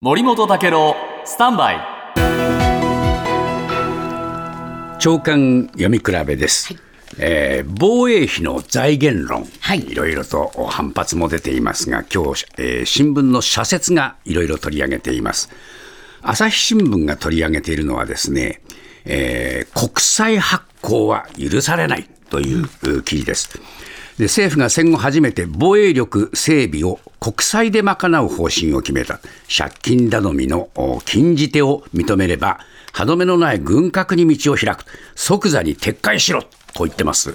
森本武郎スタンバイ。長官読み比べです、えー防衛費の財源論、はい。いろいろと反発も出ていますが今日、えー新聞の社説がいろいろ取り上げています。朝日新聞が取り上げているのはですね、えー国債発行は許されないというう記事です。で政府が戦後初めて防衛力整備を国債で賄う方針を決めた借金頼みの禁じ手を認めれば歯止めのない軍拡に道を開く即座に撤回しろと言ってます。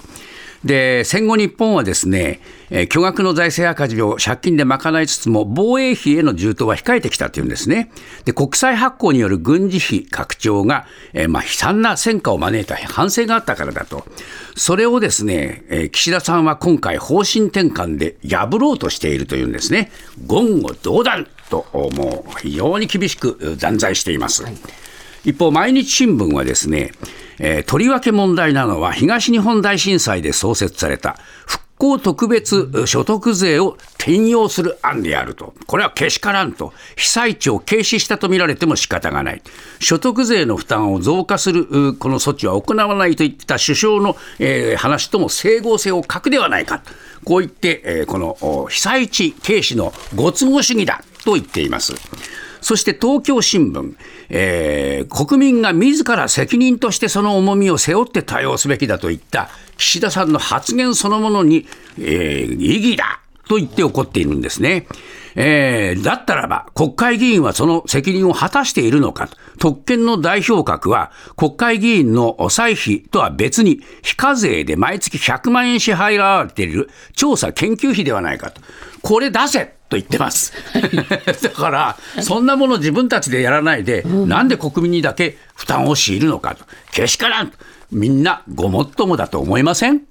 で戦後日本はですね、えー巨額の財政赤字を借金で賄いつつも防衛費への充当は控えてきたというんですね。で国債発行による軍事費拡張が、えーまあ、悲惨な戦果を招いた反省があったからだと。それをですね、えー岸田さんは今回方針転換で破ろうとしているというんですね。言語道断ともう非常に厳しく断罪しています。一方、毎日新聞はですね、えーとりわけ問題なのは東日本大震災で創設された復興特別所得税を転用する案であると。これはけしからんと。被災地を軽視したと見られても仕方がない。所得税の負担を増加するこの措置は行わないといった首相の、えー話とも整合性を欠くではないか。こう言って、えーこの被災地軽視のご都合主義だと言っています。そして東京新聞、えー国民が自ら責任としてその重みを背負って対応すべきだといった岸田さんの発言そのものに、えー意義だと言って怒っているんですね。えーだったらば、国会議員はその責任を果たしているのか。特権の代表格は、国会議員の歳費とは別に、非課税で毎月100万円支払われている調査研究費ではないかと。これ出せと言ってます。だから、そんなもの自分たちでやらないで、なんで国民にだけ負担を強いるのかと。けしからん。みんなごもっともだと思いません？